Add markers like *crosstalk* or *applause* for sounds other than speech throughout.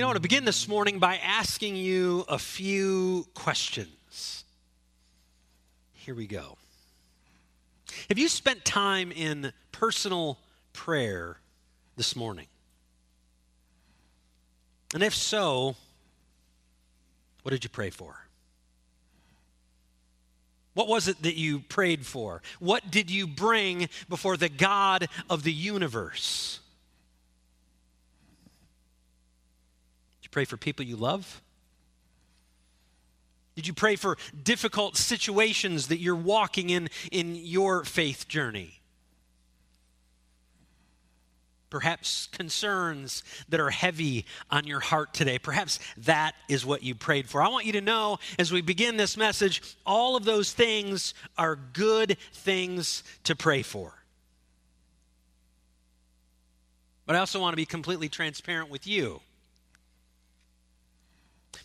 You know, I want to begin this morning by asking you a few questions. Here we go. Have you spent time in personal prayer this morning? And if so, what did you pray for? What was it that you prayed for? What did you bring before the God of the universe? You pray for people you love? Did you pray for difficult situations that you're walking in in your faith journey? Perhaps concerns that are heavy on your heart today. Perhaps that is what you prayed for. I want you to know as we begin this message, all of those things are good things to pray for. But I also want to be completely transparent with you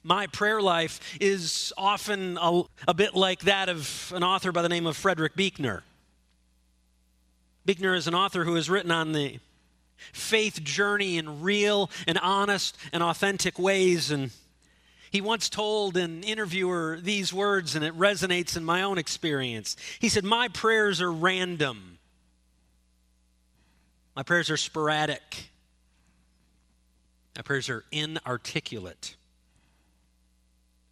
my prayer life is often a, a, bit like that of an author by the name of Frederick Buechner. Buechner is an author who has written on the faith journey in real and honest and authentic ways. And he once told an interviewer these words, and it resonates in my own experience. He said, My prayers are random, my prayers are sporadic, my prayers are inarticulate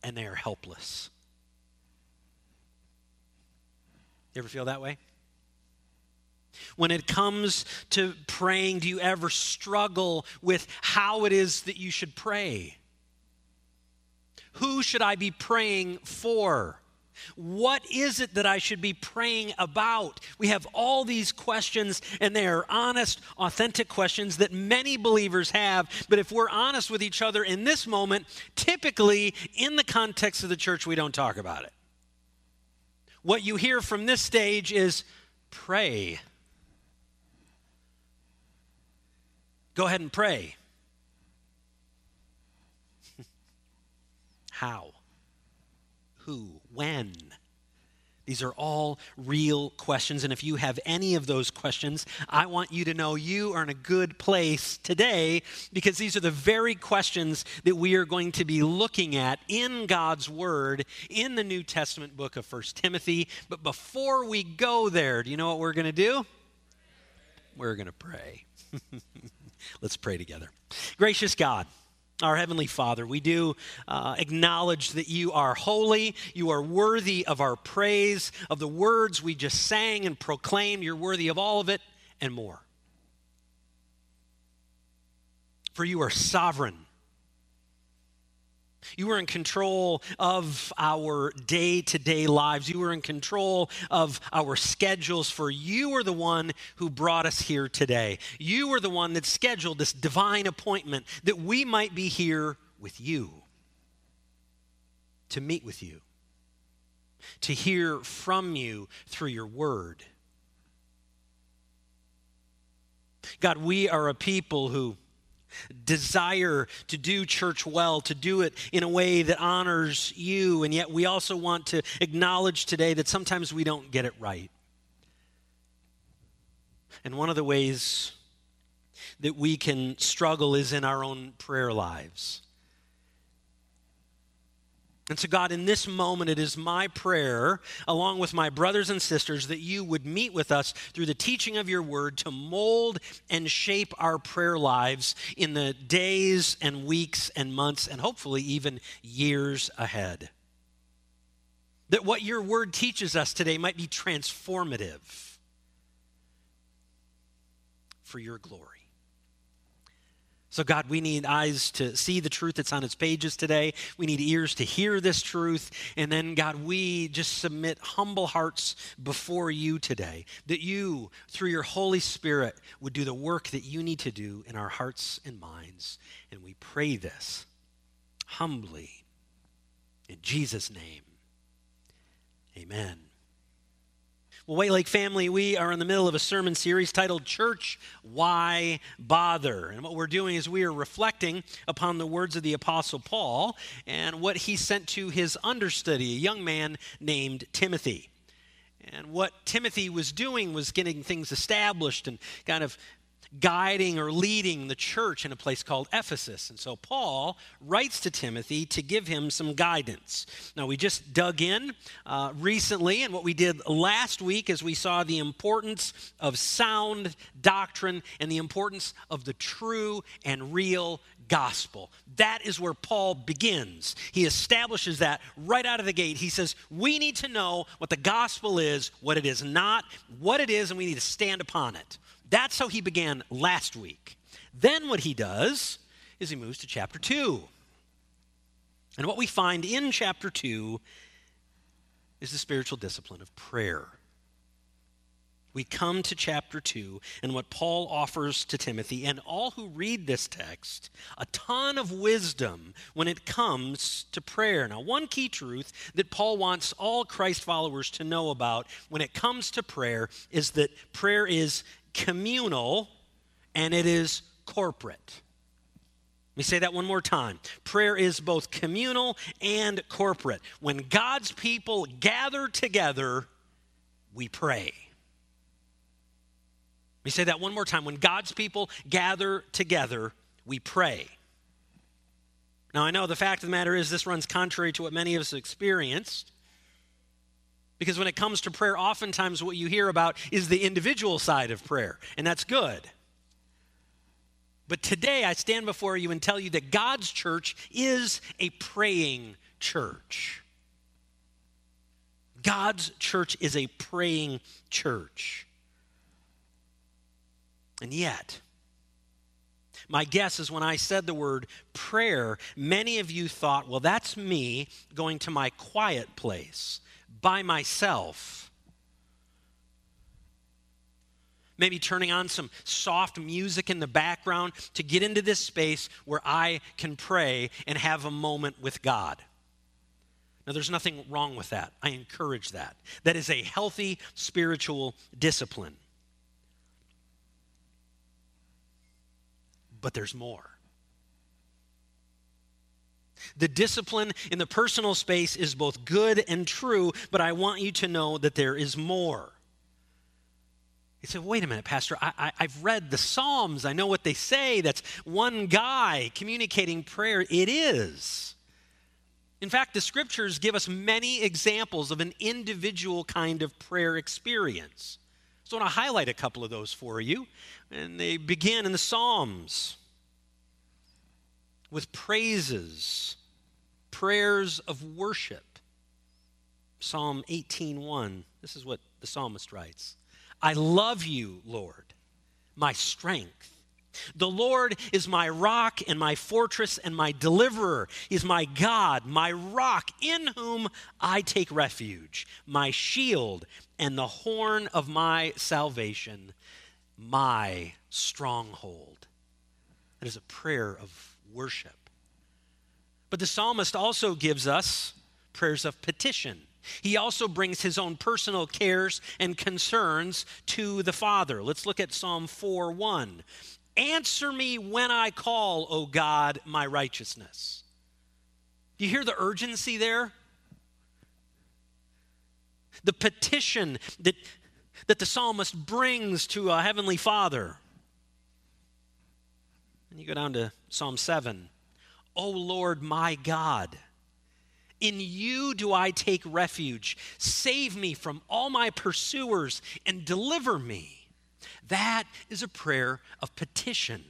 and they are helpless. You ever feel that way? When it comes to praying, do you ever struggle with how it is that you should pray? Who should I be praying for? What is it that I should be praying about? We have all these questions, and they are honest, authentic questions that many believers have. But if we're honest with each other in this moment, typically in the context of the church, we don't talk about it. What you hear from this stage is pray. Go ahead and pray. *laughs* How? Who, when. These are all real questions. And if you have any of those questions, I want you to know you are in a good place today because these are the very questions that we are going to be looking at in God's Word in the New Testament book of First Timothy. But before we go there, do you know what we're going to do? We're going to pray. *laughs* Let's pray together. Gracious God, our Heavenly Father, we do uh, acknowledge that you are holy. You are worthy of our praise, of the words we just sang and proclaimed. You're worthy of all of it and more. For you are sovereign. You were in control of our day to day lives. You were in control of our schedules, for you are the one who brought us here today. You are the one that scheduled this divine appointment that we might be here with you, to meet with you, to hear from you through your word. God, we are a people who desire to do church well, to do it in a way that honors you. And yet we also want to acknowledge today that sometimes we don't get it right. And one of the ways that we can struggle is in our own prayer lives. And so, God, in this moment, it is my prayer, along with my brothers and sisters, that you would meet with us through the teaching of your word to mold and shape our prayer lives in the days and weeks and months and hopefully even years ahead. That what your word teaches us today might be transformative for your glory. So, God, we need eyes to see the truth that's on its pages today. We need ears to hear this truth. And then, God, we just submit humble hearts before you today, that you, through your Holy Spirit, would do the work that you need to do in our hearts and minds. And we pray this humbly in Jesus' name. Amen. Well, White Lake family, we are in the middle of a sermon series titled Church, Why Bother? And what we're doing is we are reflecting upon the words of the Apostle Paul and what he sent to his understudy, a young man named Timothy. And what Timothy was doing was getting things established and kind of guiding or leading the church in a place called Ephesus. And so Paul writes to Timothy to give him some guidance. Now, we just dug in uh, recently, and what we did last week is we saw the importance of sound doctrine and the importance of the true and real gospel. That is where Paul begins. He establishes that right out of the gate. He says, We need to know what the gospel is, what it is not, what it is, and we need to stand upon it. That's how he began last week. Then what he does is he moves to chapter 2. And what we find in chapter 2 is the spiritual discipline of prayer. We come to chapter 2 and what Paul offers to Timothy and all who read this text a ton of wisdom when it comes to prayer. Now, one key truth that Paul wants all Christ followers to know about when it comes to prayer is that prayer is communal and it is corporate. Let me say that one more time. Prayer is both communal and corporate. When God's people gather together, we pray. Let me say that one more time. When God's people gather together, we pray. Now, I know the fact of the matter is this runs contrary to what many of us experienced. Because when it comes to prayer, oftentimes what you hear about is the individual side of prayer, and that's good. But today I stand before you and tell you that God's church is a praying church. God's church is a praying church. And yet, my guess is when I said the word prayer, many of you thought, well, that's me going to my quiet place by myself. Maybe turning on some soft music in the background to get into this space where I can pray and have a moment with God. Now, there's nothing wrong with that. I encourage that. That is a healthy spiritual discipline. But there's more. The discipline in the personal space is both good and true, but I want you to know that there is more. He said, wait a minute, Pastor, I, have read the Psalms. I know what they say. That's one guy communicating prayer. It is. In fact, the scriptures give us many examples of an individual kind of prayer experience. So I want to highlight a couple of those for you. And they begin in the Psalms with praises, prayers of worship. Psalm 18:1. This is what the psalmist writes. I love you, Lord, my strength. The Lord is my rock and my fortress and my deliverer. He is my God, my rock, in whom I take refuge, my shield and the horn of my salvation, my stronghold. That is a prayer of worship. But the psalmist also gives us prayers of petition. He also brings his own personal cares and concerns to the Father. Let's look at Psalm 4 1. Answer me when I call, O God, my righteousness. Do you hear the urgency there? The petition that, that the psalmist brings to a heavenly Father. And you go down to Psalm 7. O Lord my God, in you do I take refuge. Save me from all my pursuers and deliver me. That is a prayer of petition.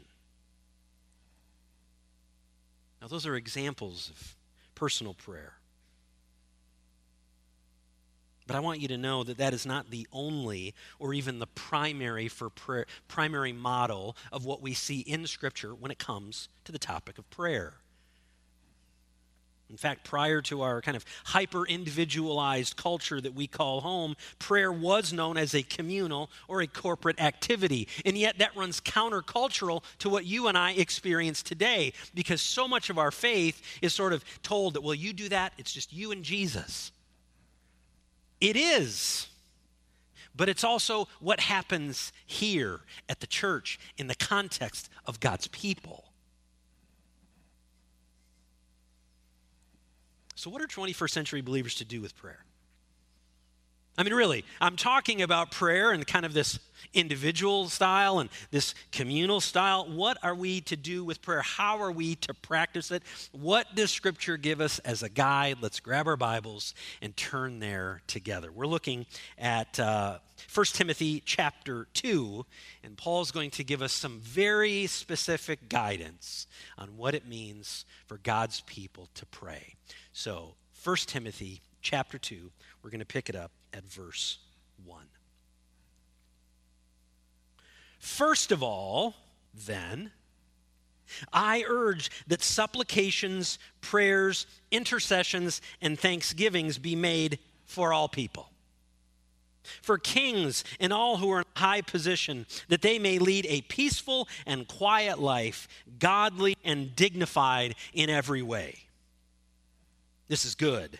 Now, those are examples of personal prayer. But I want you to know that that is not the only or even the primary for prayer, primary model of what we see in scripture when it comes to the topic of prayer. In fact, prior to our kind of hyper individualized culture that we call home, prayer was known as a communal or a corporate activity. And yet that runs countercultural to what you and I experience today because so much of our faith is sort of told that, well, you do that, it's just you and Jesus. It is. But it's also what happens here at the church in the context of God's people. So, what are 21st century believers to do with prayer? I mean, really, I'm talking about prayer and kind of this individual style and this communal style. What are we to do with prayer? How are we to practice it? What does Scripture give us as a guide? Let's grab our Bibles and turn there together. We're looking at uh, 1 Timothy chapter 2, and Paul's going to give us some very specific guidance on what it means for God's people to pray. So, 1 Timothy chapter 2, we're going to pick it up at verse 1. First of all, then, I urge that supplications, prayers, intercessions, and thanksgivings be made for all people. For kings and all who are in high position, that they may lead a peaceful and quiet life, godly and dignified in every way. This is good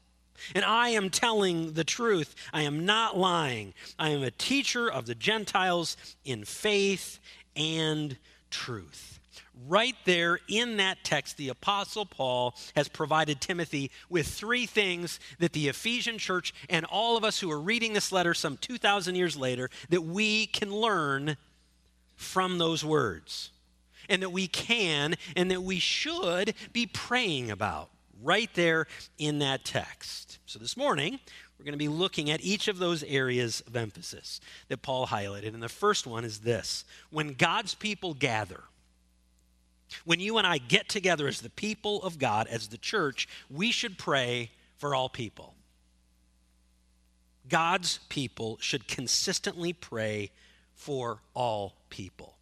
And I am telling the truth. I am not lying. I am a teacher of the Gentiles in faith and truth. Right there in that text, the Apostle Paul has provided Timothy with three things that the Ephesian church and all of us who are reading this letter some 2,000 years later, that we can learn from those words. And that we can and that we should be praying about right there in that text. So this morning, we're going to be looking at each of those areas of emphasis that Paul highlighted. And the first one is this when God's people gather, when you and I get together as the people of God, as the church, we should pray for all people. God's people should consistently pray for all people.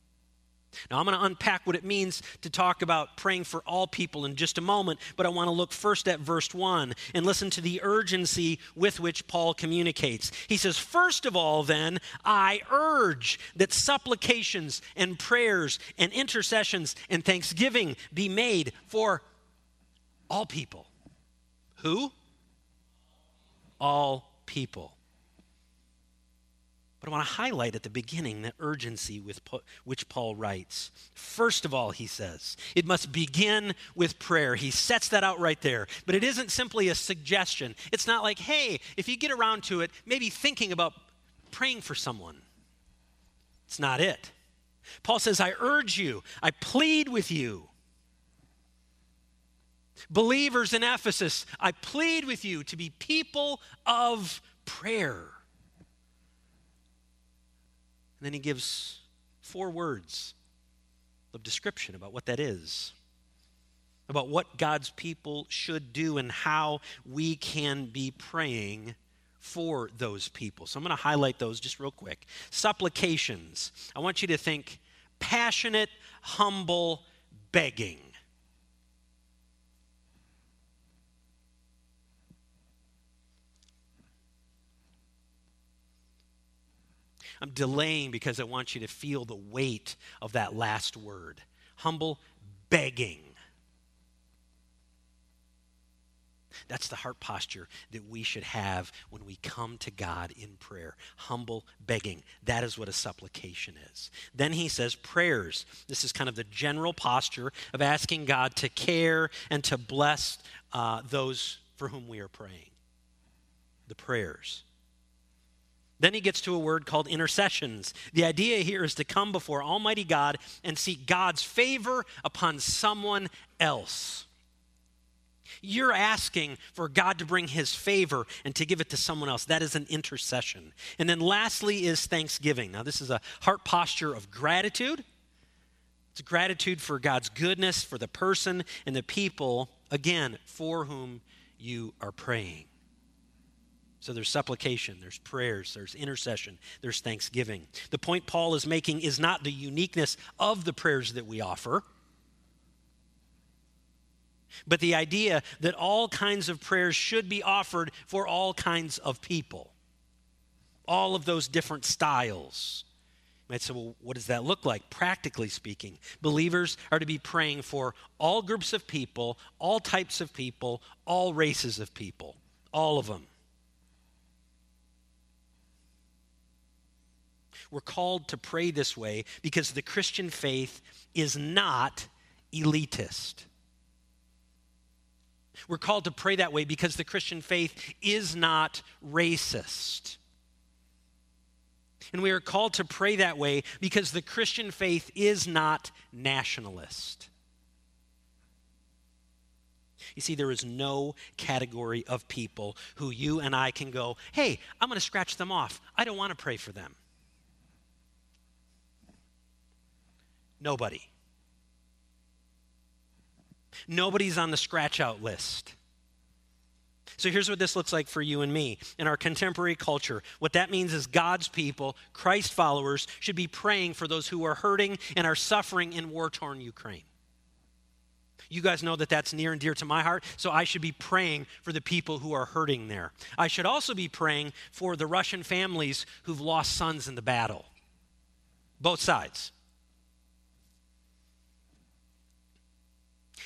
Now, I'm going to unpack what it means to talk about praying for all people in just a moment, but I want to look first at verse 1 and listen to the urgency with which Paul communicates. He says, First of all, then, I urge that supplications and prayers and intercessions and thanksgiving be made for all people. Who? All people. But I want to highlight at the beginning the urgency with which Paul writes. First of all, he says, it must begin with prayer. He sets that out right there. But it isn't simply a suggestion. It's not like, hey, if you get around to it, maybe thinking about praying for someone. It's not it. Paul says, I urge you, I plead with you. Believers in Ephesus, I plead with you to be people of prayer. And then he gives four words of description about what that is, about what God's people should do and how we can be praying for those people. So I'm going to highlight those just real quick. Supplications. I want you to think passionate, humble begging. I'm delaying because I want you to feel the weight of that last word humble begging. That's the heart posture that we should have when we come to God in prayer. Humble begging. That is what a supplication is. Then he says prayers. This is kind of the general posture of asking God to care and to bless uh, those for whom we are praying. The prayers. Then he gets to a word called intercessions. The idea here is to come before Almighty God and seek God's favor upon someone else. You're asking for God to bring his favor and to give it to someone else. That is an intercession. And then lastly is thanksgiving. Now, this is a heart posture of gratitude. It's gratitude for God's goodness, for the person and the people, again, for whom you are praying. So there's supplication, there's prayers, there's intercession, there's thanksgiving. The point Paul is making is not the uniqueness of the prayers that we offer, but the idea that all kinds of prayers should be offered for all kinds of people. All of those different styles. You might say, well, what does that look like? Practically speaking, believers are to be praying for all groups of people, all types of people, all races of people, all of them. We're called to pray this way because the Christian faith is not elitist. We're called to pray that way because the Christian faith is not racist. And we are called to pray that way because the Christian faith is not nationalist. You see, there is no category of people who you and I can go, hey, I'm going to scratch them off. I don't want to pray for them. Nobody. Nobody's on the scratch out list. So here's what this looks like for you and me in our contemporary culture. What that means is God's people, Christ followers, should be praying for those who are hurting and are suffering in war torn Ukraine. You guys know that that's near and dear to my heart, so I should be praying for the people who are hurting there. I should also be praying for the Russian families who've lost sons in the battle. Both sides.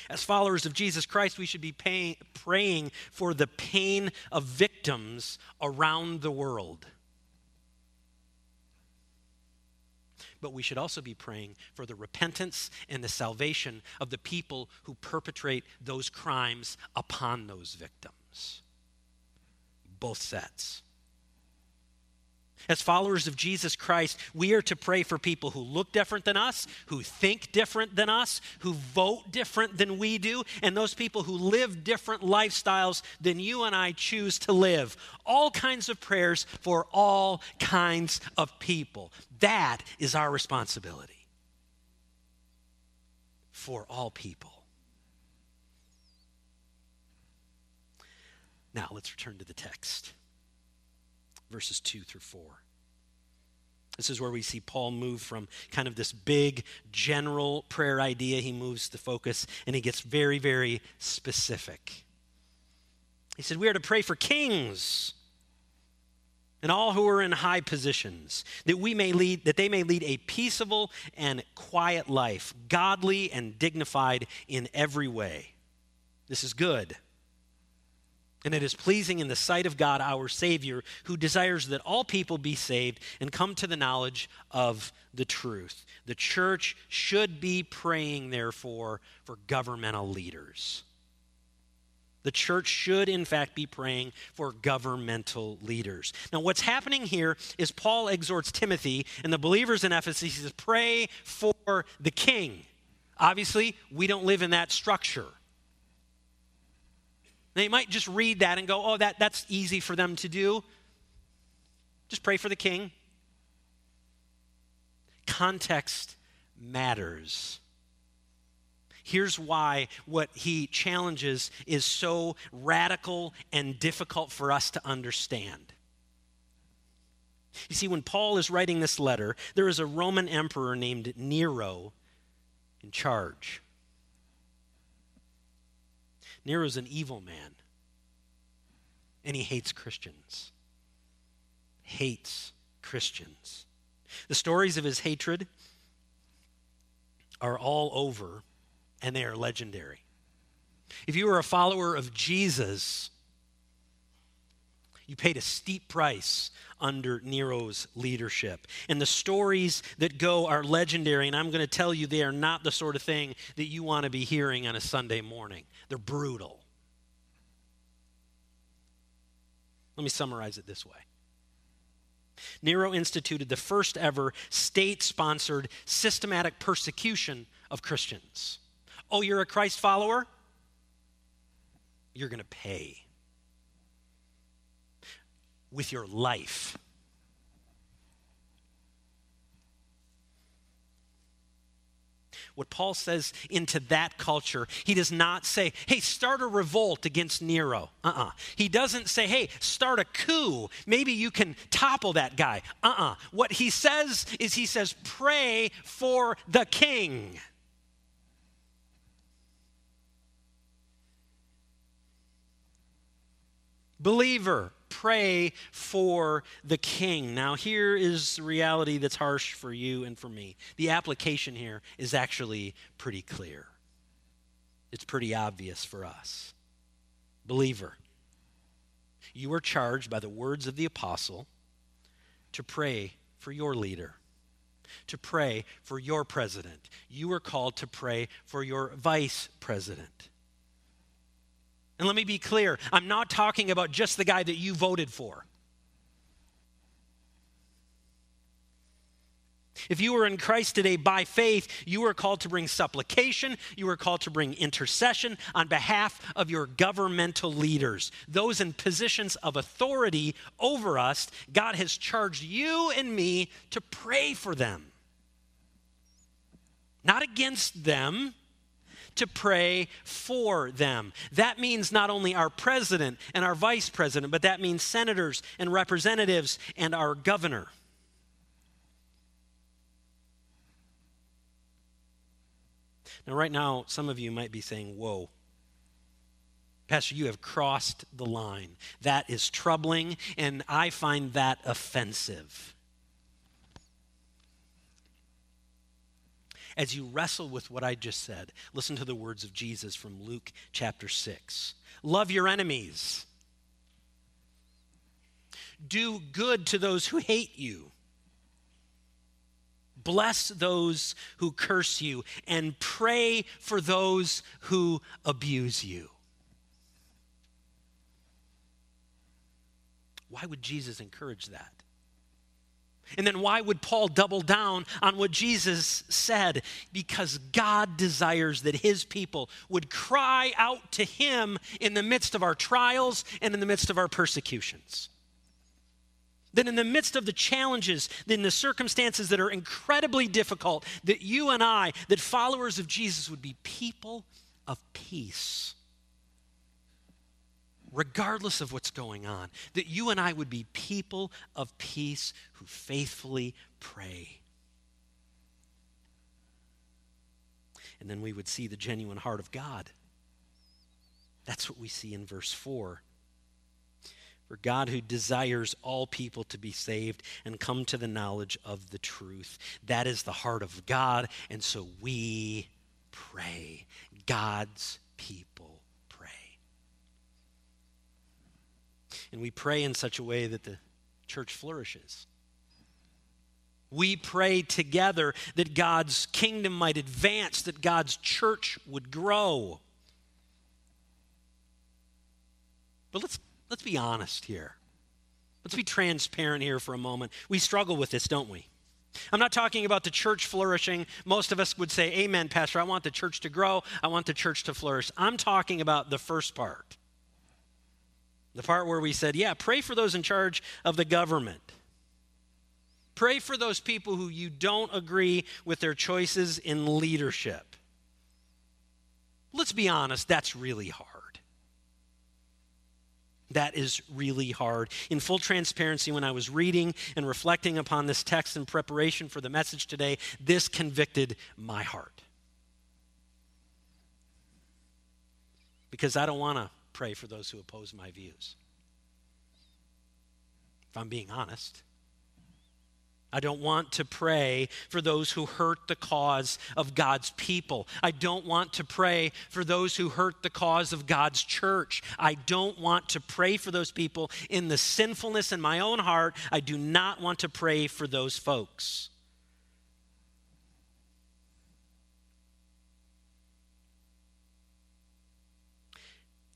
As followers of Jesus Christ, we should be pay, praying for the pain of victims around the world. But we should also be praying for the repentance and the salvation of the people who perpetrate those crimes upon those victims. Both sets. As followers of Jesus Christ, we are to pray for people who look different than us, who think different than us, who vote different than we do, and those people who live different lifestyles than you and I choose to live. All kinds of prayers for all kinds of people. That is our responsibility for all people. Now, let's return to the text verses 2 through 4. This is where we see Paul move from kind of this big general prayer idea. He moves the focus and he gets very, very specific. He said, We are to pray for kings and all who are in high positions, that we may lead, that they may lead a peaceable and quiet life, godly and dignified in every way. This is good. And it is pleasing in the sight of God, our Savior, who desires that all people be saved and come to the knowledge of the truth. The church should be praying, therefore, for governmental leaders. The church should, in fact, be praying for governmental leaders. Now, what's happening here is Paul exhorts Timothy and the believers in Ephesus. He says, Pray for the king. Obviously, we don't live in that structure. They might just read that and go, oh, that, that's easy for them to do. Just pray for the king. Context matters. Here's why what he challenges is so radical and difficult for us to understand. You see, when Paul is writing this letter, there is a Roman emperor named Nero in charge. Nero's an evil man, and he hates Christians. Hates Christians. The stories of his hatred are all over, and they are legendary. If you were a follower of Jesus, you paid a steep price under Nero's leadership. And the stories that go are legendary, and I'm going to tell you they are not the sort of thing that you want to be hearing on a Sunday morning. They're brutal. Let me summarize it this way Nero instituted the first ever state sponsored systematic persecution of Christians. Oh, you're a Christ follower? You're going to pay with your life. What Paul says into that culture. He does not say, hey, start a revolt against Nero. Uh uh-uh. uh He doesn't say, hey, start a coup. Maybe you can topple that guy. Uh uh-uh. uh What he says is, he says, pray for the king. Believer, pray for the king. Now, here is reality that's harsh for you and for me. The application here is actually pretty clear, it's pretty obvious for us. Believer, you are charged by the words of the apostle to pray for your leader to pray for your president. You are called to pray for your vice president. And let me be clear I'm not talking about just the guy that you voted for. If you are in Christ today by faith, you are called to bring supplication, you are called to bring intercession on behalf of your governmental leaders, those in positions of authority over us. God has charged you and me to pray for them, not against them, to pray for them. That means not only our president and our vice president, but that means senators and representatives and our governor. Now, right now, some of you might be saying, Whoa. Pastor, you have crossed the line. That is troubling, and I find that offensive. As you wrestle with what I just said, listen to the words of Jesus from Luke chapter 6. Love your enemies. Do good to those who hate you. Bless those who curse you, and pray for those who abuse you. Why would Jesus encourage that? And then why would Paul double down on what Jesus said? Because God desires that his people would cry out to him in the midst of our trials and in the midst of our persecutions. That in the midst of the challenges, in the circumstances that are incredibly difficult, that you and I, that followers of Jesus would be people of peace regardless of what's going on, that you and I would be people of peace who faithfully pray. And then we would see the genuine heart of God. That's what we see in verse 4. For God, who desires all people to be saved and come to the knowledge of the truth. That is the heart of God. And so we pray. God's people And we pray in such a way that the church flourishes. We pray together that God's kingdom might advance, that God's church would grow. But let's, let's be honest here. Let's be transparent here for a moment. We struggle with this, don't we? I'm not talking about the church flourishing. Most of us would say, Amen, Pastor. I want the church to grow. I want the church to flourish. I'm talking about the first part. The part where we said, yeah, pray for those in charge of the government. Pray for those people who you don't agree with their choices in leadership. Let's be honest, that's really hard. That is really hard. In full transparency, when I was reading and reflecting upon this text in preparation for the message today, this convicted my heart. Because I don't want to pray for those who oppose my views. If I'm being honest, I don't want to pray for those who hurt the cause of God's people. I don't want to pray for those who hurt the cause of God's church. I don't want to pray for those people in the sinfulness in my own heart. I do not want to pray for those folks.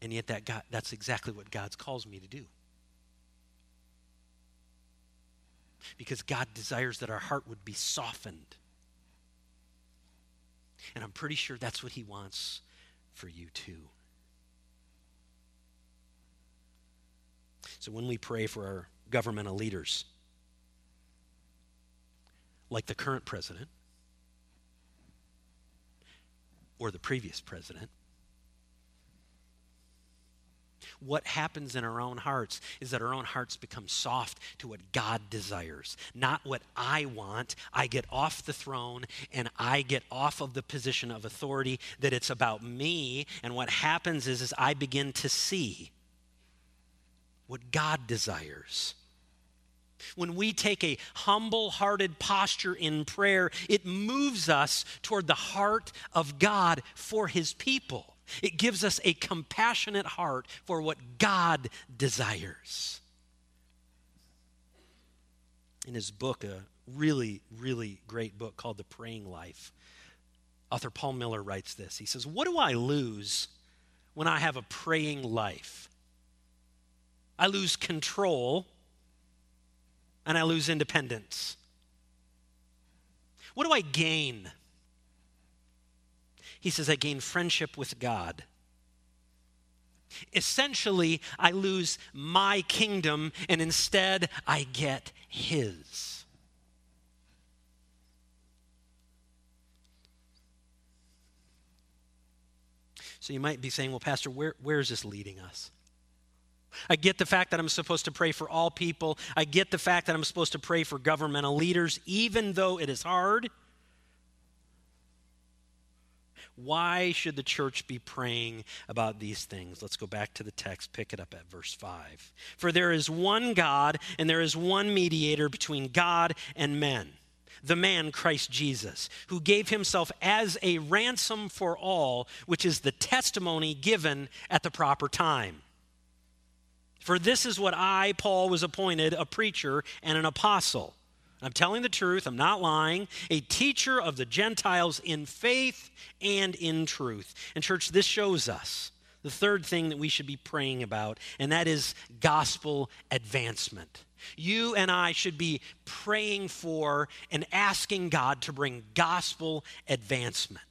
And yet that God, that's exactly what God calls me to do. because God desires that our heart would be softened. And I'm pretty sure that's what He wants for you too. So when we pray for our governmental leaders, like the current president or the previous president, what happens in our own hearts is that our own hearts become soft to what God desires, not what I want. I get off the throne and I get off of the position of authority that it's about me. And what happens is, is I begin to see what God desires. When we take a humble hearted posture in prayer, it moves us toward the heart of God for his people. It gives us a compassionate heart for what God desires. In his book, a really, really great book called The Praying Life, author Paul Miller writes this. He says, What do I lose when I have a praying life? I lose control and I lose independence. What do I gain? He says, I gain friendship with God. Essentially, I lose my kingdom and instead I get His. So you might be saying, well, Pastor, where, where is this leading us? I get the fact that I'm supposed to pray for all people. I get the fact that I'm supposed to pray for governmental leaders, even though it is hard. Why should the church be praying about these things? Let's go back to the text, pick it up at verse 5. For there is one God, and there is one mediator between God and men, the man Christ Jesus, who gave himself as a ransom for all, which is the testimony given at the proper time. For this is what I, Paul, was appointed a preacher and an apostle. I'm telling the truth, I'm not lying, a teacher of the Gentiles in faith and in truth. And, church, this shows us the third thing that we should be praying about, and that is gospel advancement. You and I should be praying for and asking God to bring gospel advancement.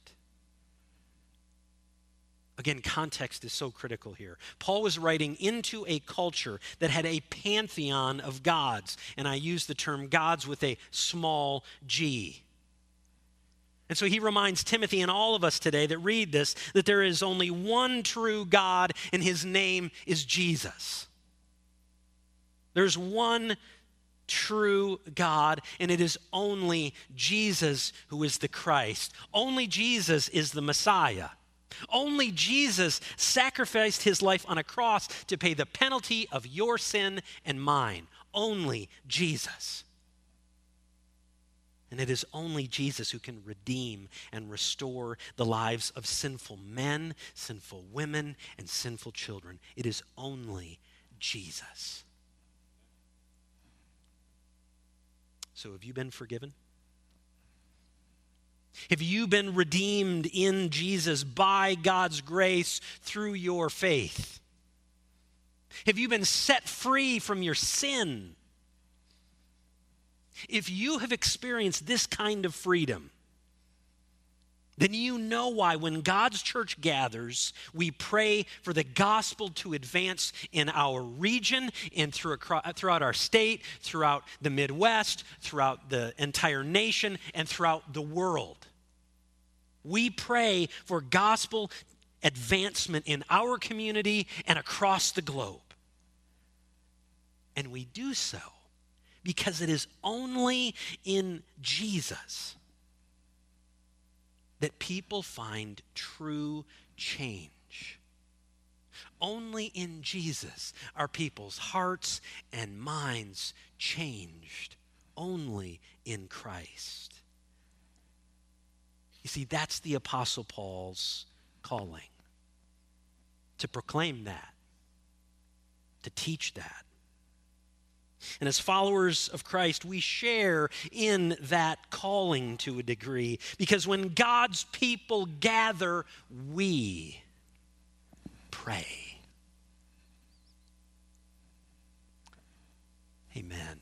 Again, context is so critical here. Paul was writing into a culture that had a pantheon of gods, and I use the term gods with a small g. And so he reminds Timothy and all of us today that read this that there is only one true God, and his name is Jesus. There's one true God, and it is only Jesus who is the Christ. Only Jesus is the Messiah. Only Jesus sacrificed his life on a cross to pay the penalty of your sin and mine. Only Jesus. And it is only Jesus who can redeem and restore the lives of sinful men, sinful women, and sinful children. It is only Jesus. So, have you been forgiven? Have you been redeemed in Jesus by God's grace through your faith? Have you been set free from your sin? If you have experienced this kind of freedom, then you know why when God's church gathers, we pray for the gospel to advance in our region and throughout our state, throughout the Midwest, throughout the entire nation, and throughout the world. We pray for gospel advancement in our community and across the globe. And we do so because it is only in Jesus that people find true change. Only in Jesus are people's hearts and minds changed. Only in Christ. You see, that's the Apostle Paul's calling to proclaim that, to teach that. And as followers of Christ, we share in that calling to a degree because when God's people gather, we pray. Amen.